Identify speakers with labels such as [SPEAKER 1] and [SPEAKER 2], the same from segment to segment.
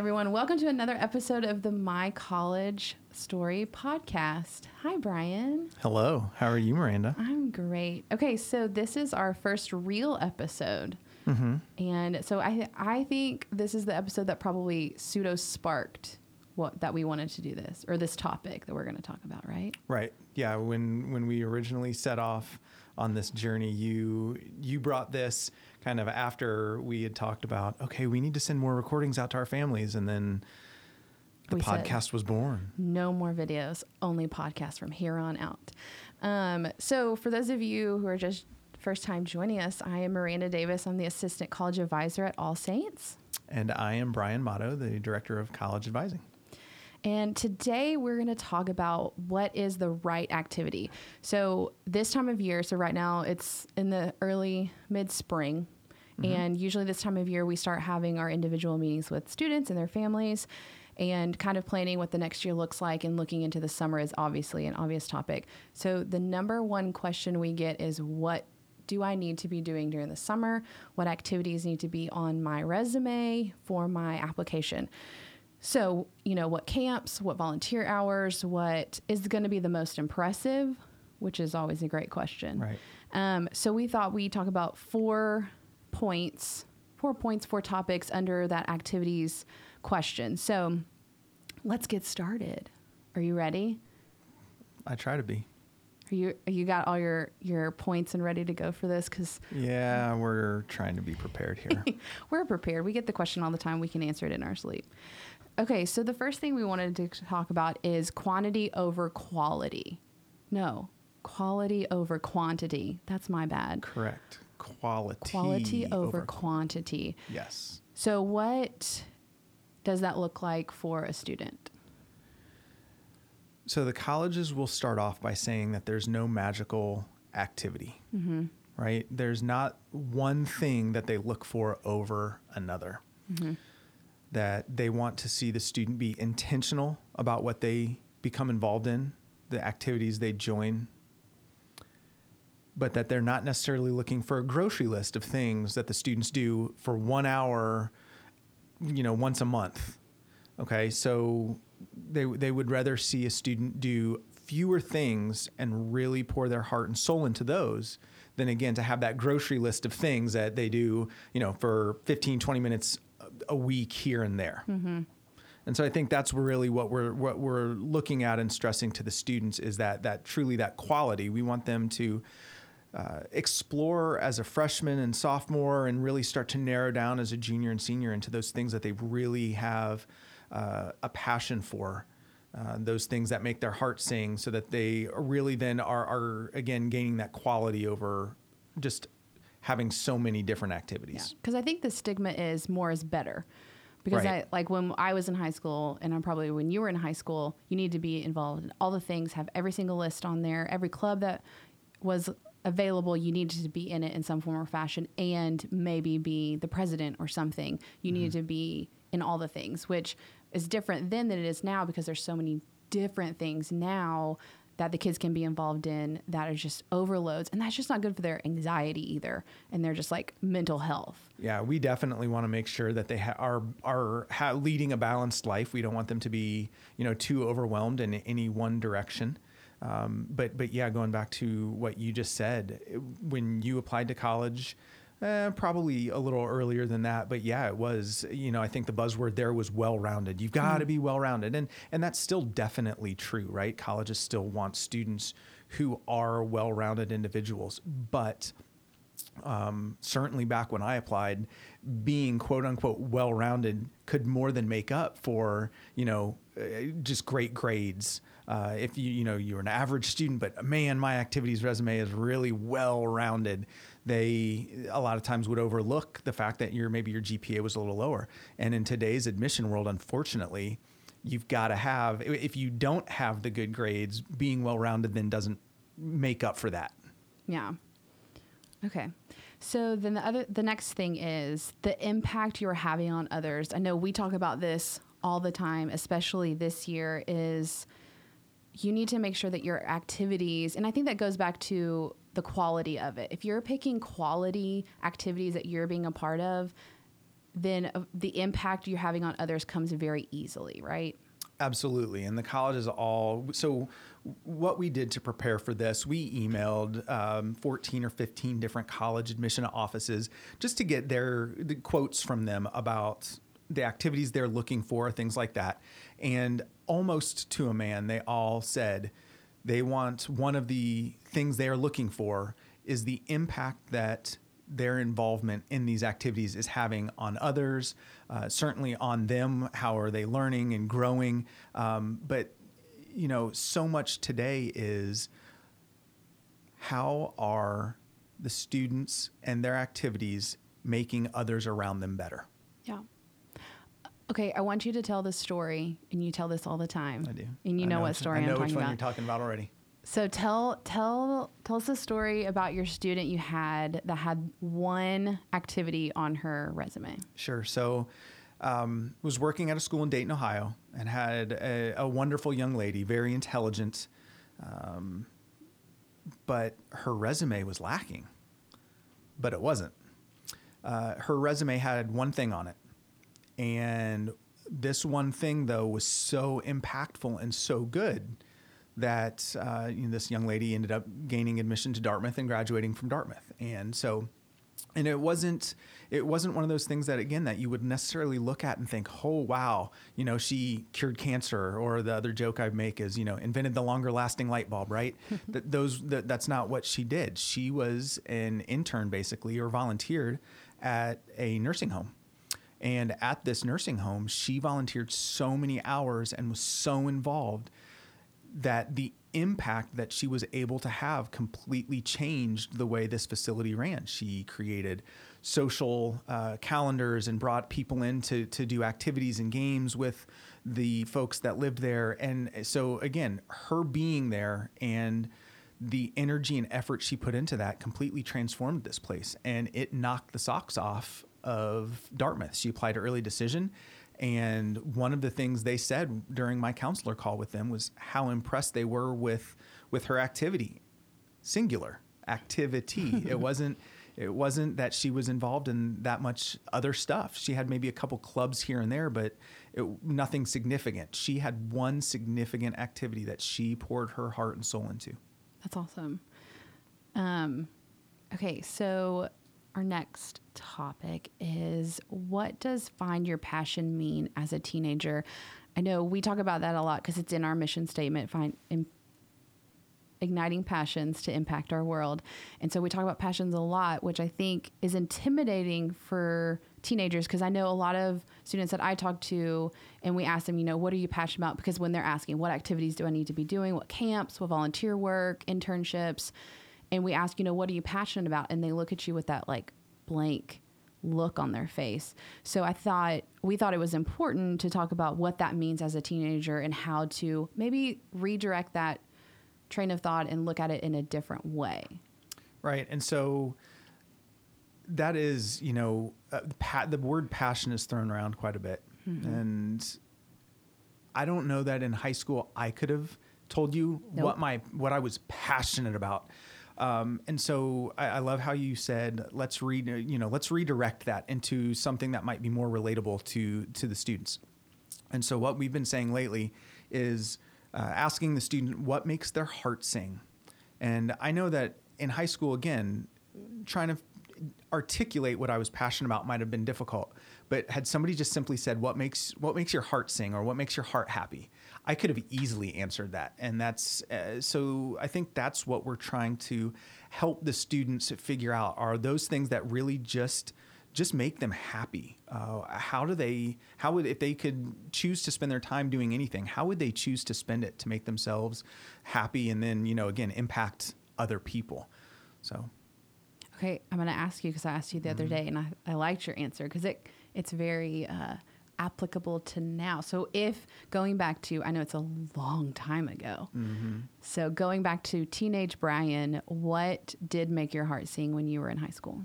[SPEAKER 1] everyone. Welcome to another episode of the My College Story podcast. Hi, Brian.
[SPEAKER 2] Hello. How are you, Miranda?
[SPEAKER 1] I'm great. Okay, so this is our first real episode. Mm-hmm. And so I I think this is the episode that probably pseudo sparked what that we wanted to do this or this topic that we're going to talk about, right?
[SPEAKER 2] Right. Yeah. When when we originally set off on this journey, you you brought this kind of after we had talked about okay, we need to send more recordings out to our families, and then the
[SPEAKER 1] We said-
[SPEAKER 2] podcast was born.
[SPEAKER 1] No more videos, only podcasts from here on out. Um, so, for those of you who are just first time joining us, I am Miranda Davis. I'm the assistant college advisor at All Saints.
[SPEAKER 2] And I am Brian Motto, the director of college advising.
[SPEAKER 1] And today we're going to talk about what is the right activity. So, this time of year, so right now it's in the early mid spring. And usually, this time of year, we start having our individual meetings with students and their families and kind of planning what the next year looks like and looking into the summer is obviously an obvious topic. So, the number one question we get is what do I need to be doing during the summer? What activities need to be on my resume for my application? So, you know, what camps, what volunteer hours, what is going to be the most impressive, which is always a great question.
[SPEAKER 2] Right.
[SPEAKER 1] Um, so, we thought we'd talk about four points, four points, four topics under that activities question. So, let's get started. Are you ready?
[SPEAKER 2] I try to be.
[SPEAKER 1] Are you you got all your your points and ready to go for this? Because
[SPEAKER 2] Yeah, we're trying to be prepared here.
[SPEAKER 1] we're prepared. We get the question all the time. We can answer it in our sleep. Okay, so the first thing we wanted to talk about is quantity over quality. No, quality over quantity. That's my bad.
[SPEAKER 2] Correct. Quality.
[SPEAKER 1] Quality over quantity.
[SPEAKER 2] Yes.
[SPEAKER 1] So, what does that look like for a student?
[SPEAKER 2] So the colleges will start off by saying that there's no magical activity, mm-hmm. right? There's not one thing that they look for over another. Mm-hmm. That they want to see the student be intentional about what they become involved in, the activities they join, but that they're not necessarily looking for a grocery list of things that the students do for one hour, you know, once a month. Okay, so they they would rather see a student do fewer things and really pour their heart and soul into those than again to have that grocery list of things that they do, you know, for 15 20 minutes a week here and there. Mm-hmm. And so I think that's really what we're what we're looking at and stressing to the students is that that truly that quality. We want them to uh, explore as a freshman and sophomore and really start to narrow down as a junior and senior into those things that they really have uh, a passion for. Uh, those things that make their heart sing so that they really then are, are again gaining that quality over just having so many different activities.
[SPEAKER 1] Because I think the stigma is more is better. Because
[SPEAKER 2] Right.
[SPEAKER 1] I like when I was in high school, and I'm probably when you were in high school, you need to be involved in all the things, have every single list on there, every club that was available, you needed to be in it in some form or fashion, and maybe be the president or something. You needed mm-hmm. to be in all the things, which is different then than it is now because there's so many different things now that the kids can be involved in that are just overloads and that's just not good for their anxiety either and they're just like mental health
[SPEAKER 2] Yeah, we definitely want to make sure that they ha- are are ha- leading a balanced life. We don't want them to be, you know, too overwhelmed in any one direction. Um, but but yeah, going back to what you just said, when you applied to college, uh, probably a little earlier than that, but yeah, it was. You know, I think the buzzword there was well-rounded. You've got to be well-rounded, and and that's still definitely true, right? Colleges still want students who are well-rounded individuals, but um, certainly back when I applied, being quote unquote well rounded could more than make up for you know just great grades. Uh, if you you know you're an average student, but man, my activities resume is really well rounded. They a lot of times would overlook the fact that your maybe your GPA was a little lower. And in today's admission world, unfortunately, you've got to have if you don't have the good grades, being well rounded then doesn't make up for that.
[SPEAKER 1] Yeah. Okay. So then the other the next thing is the impact you're having on others. I know we talk about this all the time, especially this year is you need to make sure that your activities and I think that goes back to the quality of it. If you're picking quality activities that you're being a part of, then uh, the impact you're having on others comes very easily, right?
[SPEAKER 2] Absolutely. And the college is all so. What we did to prepare for this, we emailed um, 14 or 15 different college admission offices just to get their the quotes from them about the activities they're looking for, things like that. And almost to a man, they all said they want one of the things they are looking for is the impact that their involvement in these activities is having on others, uh, certainly on them. How are they learning and growing? Um, but, you know, so much today is how are the students and their activities making others around them better?
[SPEAKER 1] Yeah. Okay, I want you to tell this story, and you tell this all the time.
[SPEAKER 2] I do.
[SPEAKER 1] And you
[SPEAKER 2] I
[SPEAKER 1] know, what story
[SPEAKER 2] I know
[SPEAKER 1] am
[SPEAKER 2] which
[SPEAKER 1] talking
[SPEAKER 2] one
[SPEAKER 1] about.
[SPEAKER 2] you're talking about already.
[SPEAKER 1] So tell tell tell us a story about your student you had that had one activity on her resume.
[SPEAKER 2] Sure. So, um, was working at a school in Dayton, Ohio, and had a, a wonderful young lady, very intelligent, um, but her resume was lacking. But it wasn't. Uh, her resume had one thing on it, and this one thing though was so impactful and so good that uh, you know, this young lady ended up gaining admission to Dartmouth and graduating from Dartmouth, and so and it wasn't it wasn't one of those things that again that you would necessarily look at and think oh wow you know she cured cancer or the other joke i make is you know invented the longer lasting light bulb right? That those that, that's not what she did. She was an intern basically or volunteered at a nursing home and at this nursing home she volunteered so many hours and was so involved that the impact that she was able to have completely changed the way this facility ran. She created social uh, calendars and brought people in to, to do activities and games with the folks that lived there. And so, again, her being there and the energy and effort she put into that completely transformed this place and it knocked the socks off of Dartmouth. She applied to early decision and one of the things they said during my counselor call with them was how impressed they were with with her activity. Singular activity. it wasn't it wasn't that she was involved in that much other stuff. She had maybe a couple clubs here and there, but it, nothing significant. She had one significant activity that she poured her heart and soul into.
[SPEAKER 1] That's awesome. Um, okay, so our next topic is what does find your passion mean as a teenager? I know we talk about that a lot because it's in our mission statement. Find in, igniting passions to impact our world, and so we talk about passions a lot, which I think is intimidating for teenagers because I know a lot of students that I talk to, and we ask them, you know, what are you passionate about? Because when they're asking, what activities do I need to be doing? What camps? What volunteer work? Internships? And we ask, you know, what are you passionate about? And they look at you with that like blank look on their face. So I thought we thought it was important to talk about what that means as a teenager and how to maybe redirect that train of thought and look at it in a different way.
[SPEAKER 2] Right. And so that is, you know, uh, pa- the word passion is thrown around quite a bit.
[SPEAKER 1] Mm-hmm.
[SPEAKER 2] And I don't know that in high school I could have told you
[SPEAKER 1] Nope.
[SPEAKER 2] what my what I was passionate about. Um, and so I, I love how you said let's read you know let's redirect that into something that might be more relatable to to the students. And so what we've been saying lately is uh, asking the student what makes their heart sing. And I know that in high school again, trying to articulate what I was passionate about might have been difficult. But had somebody just simply said, "What makes what makes your heart sing?" or "What makes your heart happy," I could have easily answered that. And that's uh, so. I think that's what we're trying to help the students figure out: are those things that really just just make them happy. Uh, how do they? How would if they could choose to spend their time doing anything? How would they choose to spend it to make themselves happy and then you know again impact other people? So
[SPEAKER 1] Okay, I'm going to ask you because I asked you the other day and I, I liked your answer because it it's very uh, applicable to now. So if going back to, I know it's a long time ago. So going back to teenage Brian, what did make your heart sing when you were in high school?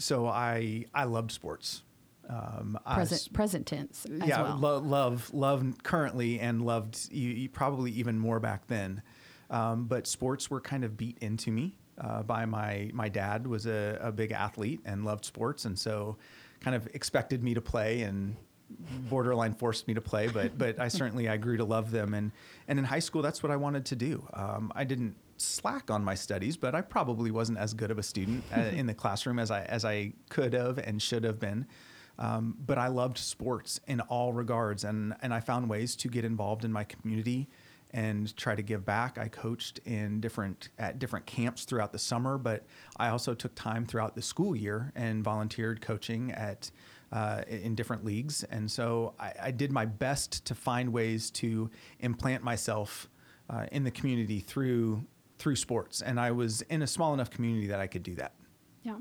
[SPEAKER 2] so I I loved sports. Um,
[SPEAKER 1] Present
[SPEAKER 2] s-
[SPEAKER 1] present tense as
[SPEAKER 2] yeah,
[SPEAKER 1] well.
[SPEAKER 2] lo- love love currently and loved you, you probably even more back then. Um, but sports were kind of beat into me uh, by my my dad was a, a big athlete and loved sports, and so kind of expected me to play and borderline forced me to play, but but I certainly I grew to love them. And and in high school, that's what I wanted to do. Um, I didn't slack on my studies, but I probably wasn't as good of a student uh, in the classroom as I as I could have and should have been. Um, but I loved sports in all regards, and and I found ways to get involved in my community and try to give back. I coached in different at different camps throughout the summer, but I also took time throughout the school year and volunteered coaching at uh, in different leagues. And so I, I, did my best to find ways to implant myself uh, in the community through through sports. And I was in a small enough community that I could do that.
[SPEAKER 1] Yeah,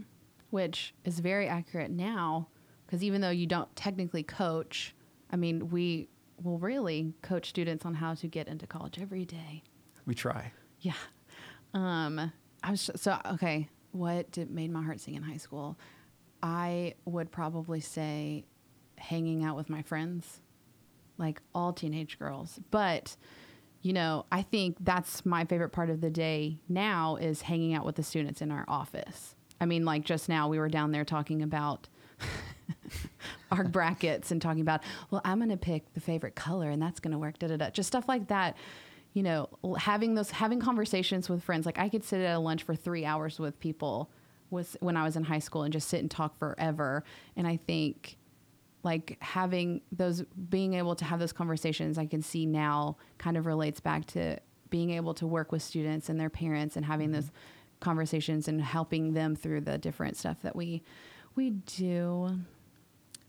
[SPEAKER 1] which is very accurate now because even though you don't technically coach, I mean we will really coach students on how to get into college every day.
[SPEAKER 2] We try.
[SPEAKER 1] Yeah. Um, I was so okay. What did, made my heart sing in high school? I would probably say hanging out with my friends, like all teenage girls. But, you know, I think that's my favorite part of the day now is hanging out with the students in our office. I mean, like just now we were down there talking about our brackets and talking about, well, I'm going to pick the favorite color and that's going to work, da da da. Just stuff like that. You know, having those, having conversations with friends. Like I could sit at a lunch for three hours with people was when I was in high school and just sit and talk forever. And I think like having those being able to have those conversations I can see now kind of relates back to being able to work with students and their parents and having mm-hmm. those conversations and helping them through the different stuff that we we do.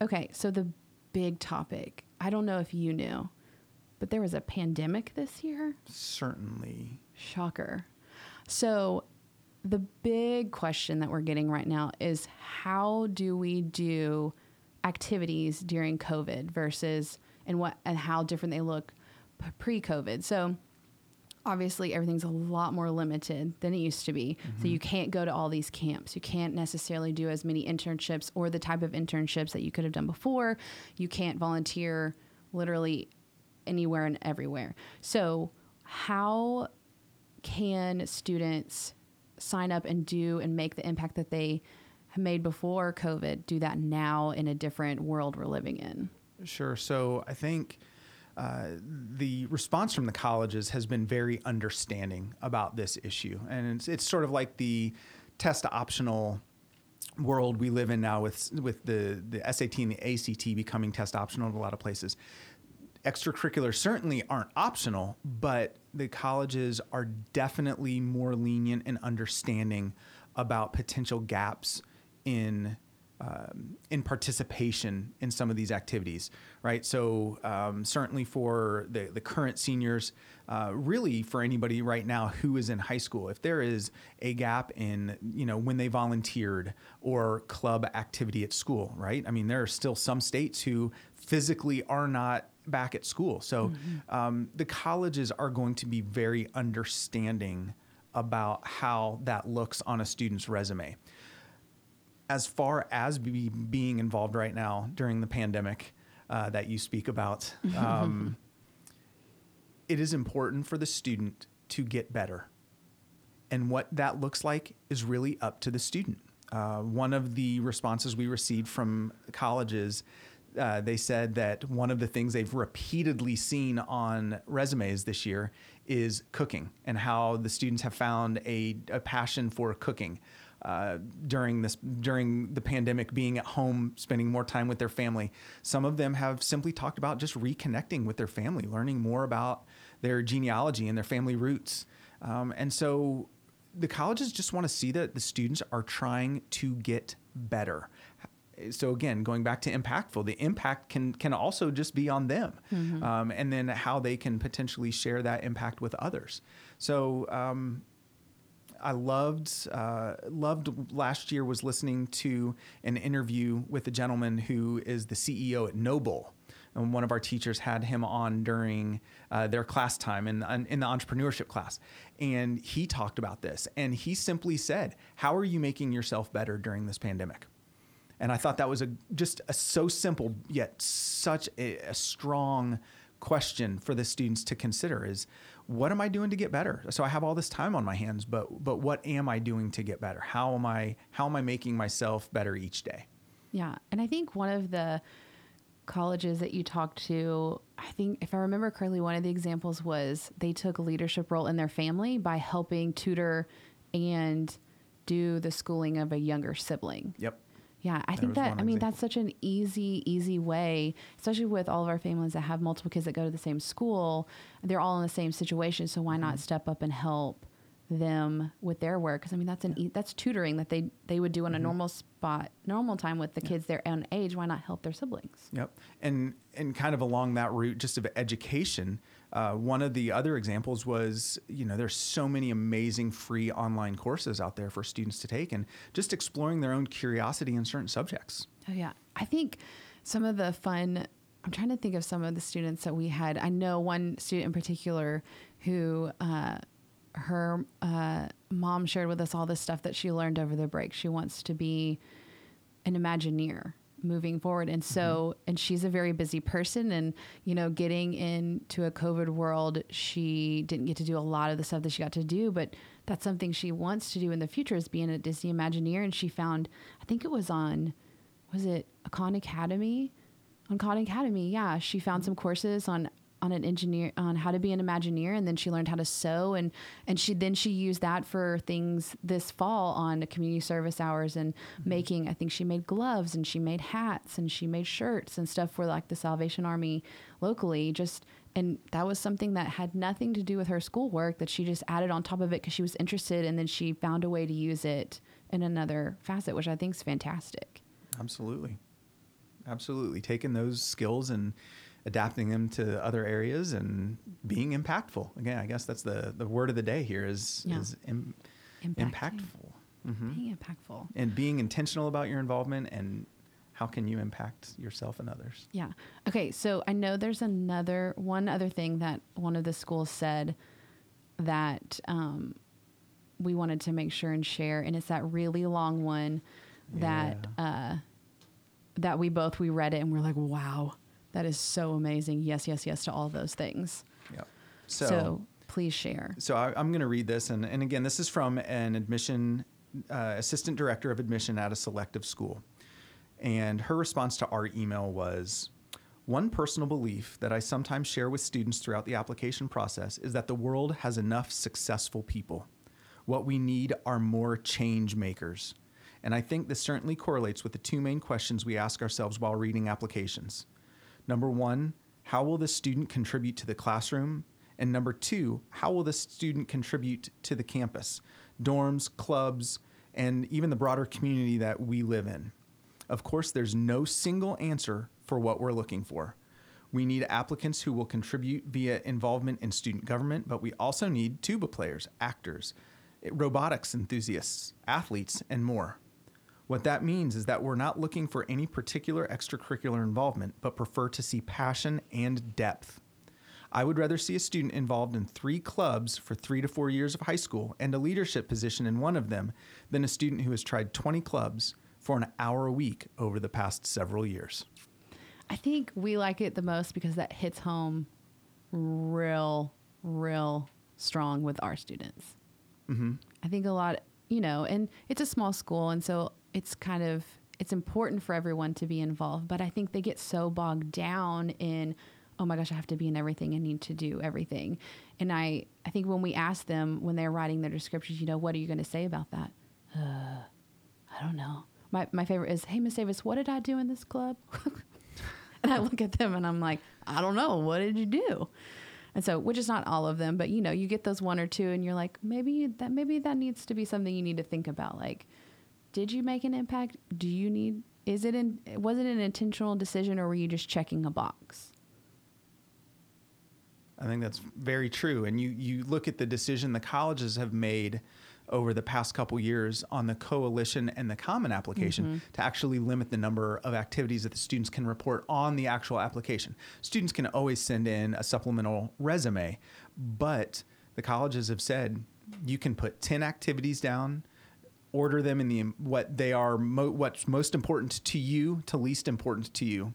[SPEAKER 1] Okay, so the big topic. I don't know if you knew, but there was a pandemic this year.
[SPEAKER 2] Certainly.
[SPEAKER 1] Shocker. So the big question that we're getting right now is how do we do activities during COVID versus and what and how different they look pre-COVID. So obviously everything's a lot more limited than it used to be. Mm-hmm. So you can't go to all these camps. You can't necessarily do as many internships or the type of internships that you could have done before. You can't volunteer literally anywhere and everywhere. So how can students sign up and do and make the impact that they have made before COVID, do that now in a different world we're living in?
[SPEAKER 2] Sure. So I think the response from the colleges has been very understanding about this issue. And it's, it's sort of like the test optional world we live in now with with the the SAT and the ACT becoming test optional in a lot of places extracurriculars certainly aren't optional, but the colleges are definitely more lenient and understanding about potential gaps in um, in participation in some of these activities, right? So um, certainly for the the current seniors, uh, really for anybody right now who is in high school, if there is a gap in you know when they volunteered or club activity at school, right? I mean, there are still some states who physically are not back at school. So mm-hmm. um, the colleges are going to be very understanding about how that looks on a student's resume. As far as be, being involved right now during the pandemic uh, that you speak about, um, it is important for the student to get better. And what that looks like is really up to the student. Uh, one of the responses we received from colleges uh, they said that one of the things they've repeatedly seen on resumes this year is cooking and how the students have found a, a passion for cooking uh, during this during the pandemic being at home spending more time with their family some of them have simply talked about just reconnecting with their family learning more about their genealogy and their family roots um, and so the colleges just want to see that the students are trying to get better so again, going back to impactful, the impact can can also just be on them, mm-hmm. um, and then how they can potentially share that impact with others. So. Um, I loved uh, loved last year was listening to an interview with a gentleman who is the CEO at Noble, and one of our teachers had him on during uh, their class time in, in the entrepreneurship class. And he talked about this. And he simply said, How are you making yourself better during this pandemic? And I thought that was a just a so simple yet such a, a strong question for the students to consider is what am I doing to get better? So I have all this time on my hands, but but what am I doing to get better? How am I how am I making myself better each day?
[SPEAKER 1] Yeah. And I think one of the colleges that you talked to, I think if I remember correctly, one of the examples was they took a leadership role in their family by helping tutor and do the schooling of a younger sibling.
[SPEAKER 2] Yep.
[SPEAKER 1] Yeah, I
[SPEAKER 2] There
[SPEAKER 1] think that I mean
[SPEAKER 2] example.
[SPEAKER 1] that's such an easy, easy way, especially with all of our families that have multiple kids that go to the same school. They're all in the same situation, so why
[SPEAKER 2] Mm-hmm.
[SPEAKER 1] not step up and help them with their work? Because I mean that's an e- that's tutoring that they they would do
[SPEAKER 2] Mm-hmm.
[SPEAKER 1] on a normal spot, normal time with the kids their own age. Why not help their siblings?
[SPEAKER 2] Yep. And and kind of along that route, just of education, uh, one of the other examples was, you know, there's so many amazing free online courses out there for students to take, and just exploring their own curiosity in certain subjects.
[SPEAKER 1] Oh yeah, I think some of the fun. I'm trying to think of some of the students that we had. I know one student in particular who uh, her uh, mom shared with us all this stuff that she learned over the break. She wants to be an Imagineer moving forward, and so mm-hmm. and she's a very busy person, and you know, getting into a COVID world, she didn't get to do a lot of the stuff that she got to do, but that's something she wants to do in the future is being a Disney Imagineer, and she found, I think it was on was it Khan Academy? On Khan Academy, yeah, she found mm-hmm. some courses on on an engineer on how to be an Imagineer, and then she learned how to sew, and and she then she used that for things this fall on community service hours and mm-hmm. making. I think she made gloves and she made hats and she made shirts and stuff for like the Salvation Army locally. Just and that was something that had nothing to do with her schoolwork that she just added on top of it because she was interested, and then she found a way to use it in another facet, which I think is fantastic.
[SPEAKER 2] Absolutely. Absolutely. Taking those skills and adapting them to other areas and being impactful. Again, I guess that's the, the word of the day here is,
[SPEAKER 1] Yeah.
[SPEAKER 2] is Im- impactful. hmm
[SPEAKER 1] Being impactful.
[SPEAKER 2] And being intentional about your involvement and how can you impact yourself and others.
[SPEAKER 1] Yeah. Okay. So I know there's another one other thing that one of the schools said that um, we wanted to make sure and share, and it's that really long one that uh, that we both we read it and we're like, wow, that is so amazing. Yes, yes, yes to all those things.
[SPEAKER 2] Yep.
[SPEAKER 1] So, please share.
[SPEAKER 2] So I, I'm going to read this, and, and again, this is from an admission uh, assistant director of admission at a selective school, and her response to our email was. One personal belief that I sometimes share with students throughout the application process is that the world has enough successful people. What we need are more change makers. And I think this certainly correlates with the two main questions we ask ourselves while reading applications. Number one, how will this student contribute to the classroom? And number two, how will this student contribute to the campus, dorms, clubs, and even the broader community that we live in? Of course, there's no single answer for what we're looking for. We need applicants who will contribute via involvement in student government, but we also need tuba players, actors, robotics enthusiasts, athletes, and more. What that means is that we're not looking for any particular extracurricular involvement, but prefer to see passion and depth. I would rather see a student involved in three clubs for three to four years of high school and a leadership position in one of them than a student who has tried 20 clubs for an hour a week over the past several years.
[SPEAKER 1] I think we like it the most because that hits home real, real strong with our students.
[SPEAKER 2] Mm-hmm.
[SPEAKER 1] I think a lot, you know, and it's a small school, and so it's kind of it's important for everyone to be involved. But I think they get so bogged down in, oh my gosh, I have to be in everything and need to do everything. And I, I think when we ask them when they're writing their descriptions, you know, what are you going to say about that? Uh, I don't know. My my favorite is, hey, Miss Davis, what did I do in this club? and I look at them and I'm like, I don't know. What did you do? And so, which is not all of them, but you know, you get those one or two, and you're like, maybe that maybe that needs to be something you need to think about. Like, did you make an impact? Do you need? Is it in? Was it an intentional decision, or were you just checking a box?
[SPEAKER 2] I think that's very true. And you, you look at the decision the colleges have made over the past couple years on the coalition and the common application mm-hmm. to actually limit the number of activities that the students can report on the actual application. Students can always send in a supplemental resume, but the colleges have said you can put 10 activities down order them in the what they are mo- what's most important to you to least important to you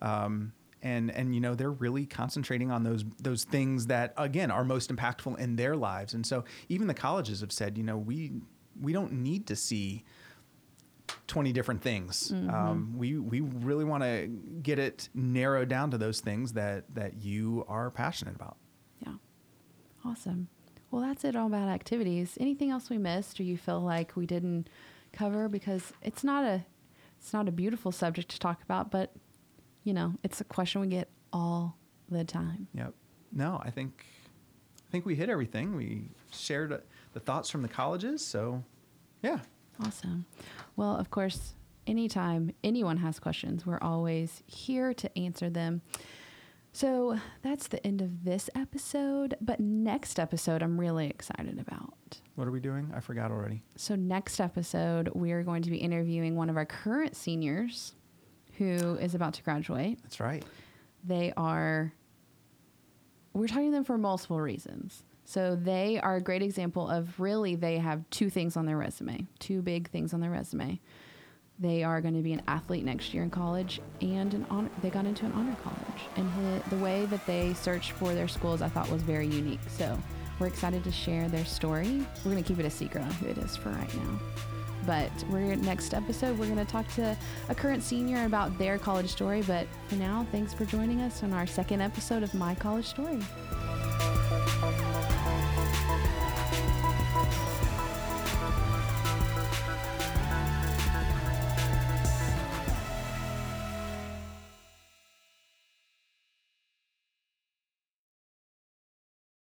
[SPEAKER 2] um, and and you know they're really concentrating on those those things that again are most impactful in their lives and so even the colleges have said you know we we don't need to see 20 different things. Um, we, we really want to get it narrowed down to those things that, that you are passionate about.
[SPEAKER 1] Yeah. Awesome. Well, that's it all about activities. Anything else we missed or you feel like we didn't cover because it's not a it's not a beautiful subject to talk about, but you know, it's a question we get all the time.
[SPEAKER 2] Yep. No, I think I think we hit everything. We shared uh, the thoughts from the colleges, so yeah.
[SPEAKER 1] Awesome. Well, of course, anytime anyone has questions, we're always here to answer them. So that's the end of this episode. But next episode, I'm really excited about.
[SPEAKER 2] What are we doing? I forgot already.
[SPEAKER 1] So, next episode, we are going to be interviewing one of our current seniors who is about to graduate.
[SPEAKER 2] That's right.
[SPEAKER 1] They are, we're talking to them for multiple reasons. So, they are a great example of really, they have two things on their resume, two big things on their resume. They are going to be an athlete next year in college, and an honor, they got into an honor college. And the, way that they searched for their schools, I thought was very unique. So, we're excited to share their story. We're going to keep it a secret on who it is for right now. But we're next episode, we're going to talk to a current senior about their college story. But for now, thanks for joining us on our second episode of My College Story.